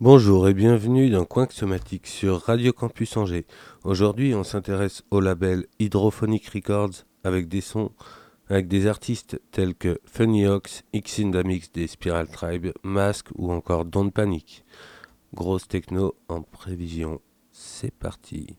Bonjour et bienvenue dans Coin Somatique sur Radio Campus Angers. Aujourd'hui, on s'intéresse au label Hydrophonic Records avec des sons avec des artistes tels que Funny Ox, Xindamix des Spiral Tribe, Mask ou encore Don't Panic. Grosse techno en prévision. C'est parti.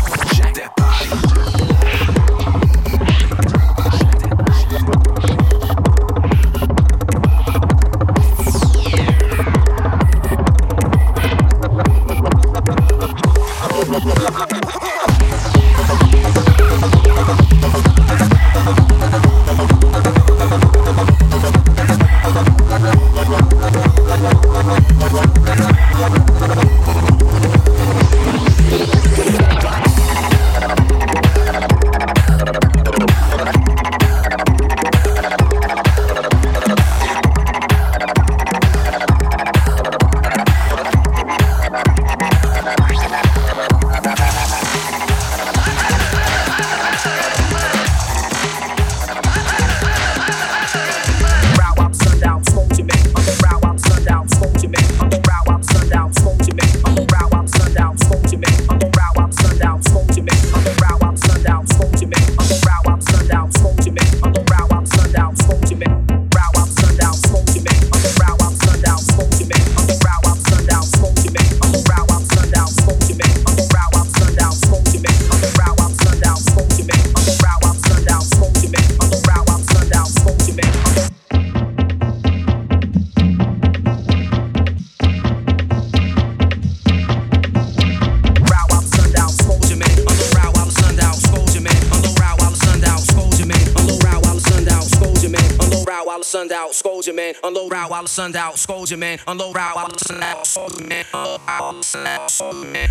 sunned out, scold your man, unload route while the sun out, scold your man, unload route while the sun out, scold your man,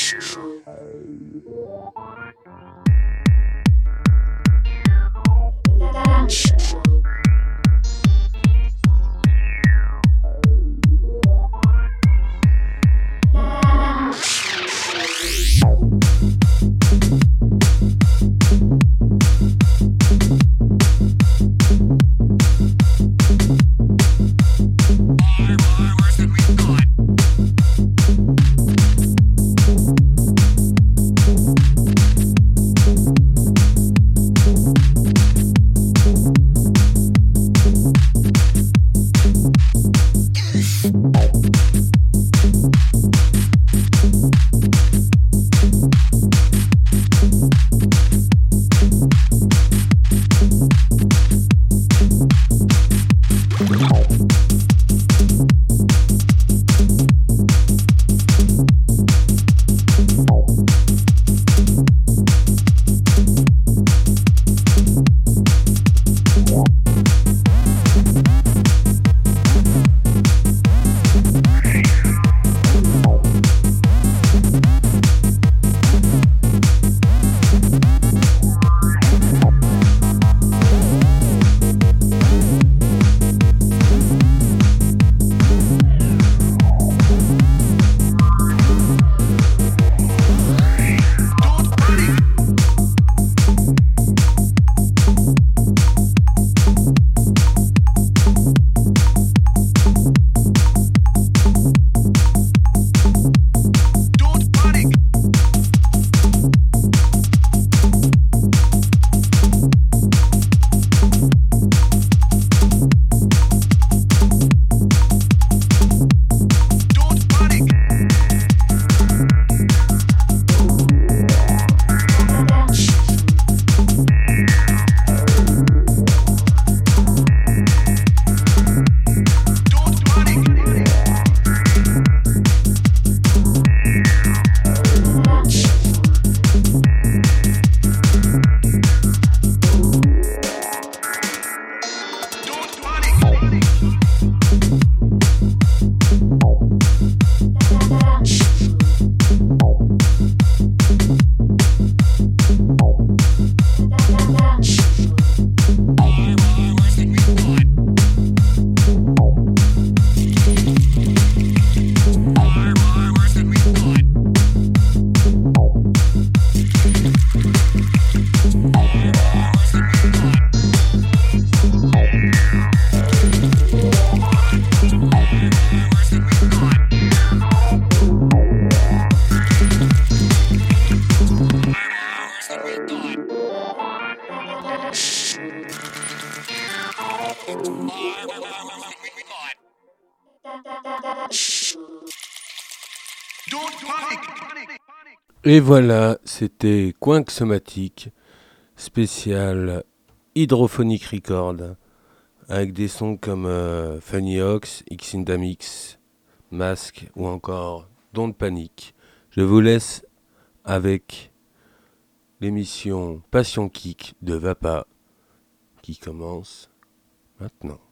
始。但是。Et voilà, c'était Coinc Somatique, spécial hydrophonic record, avec des sons comme euh, Funny Ox, Xindamix, Mask ou encore Don't Panic. Je vous laisse avec l'émission Passion Kick de Vapa qui commence maintenant.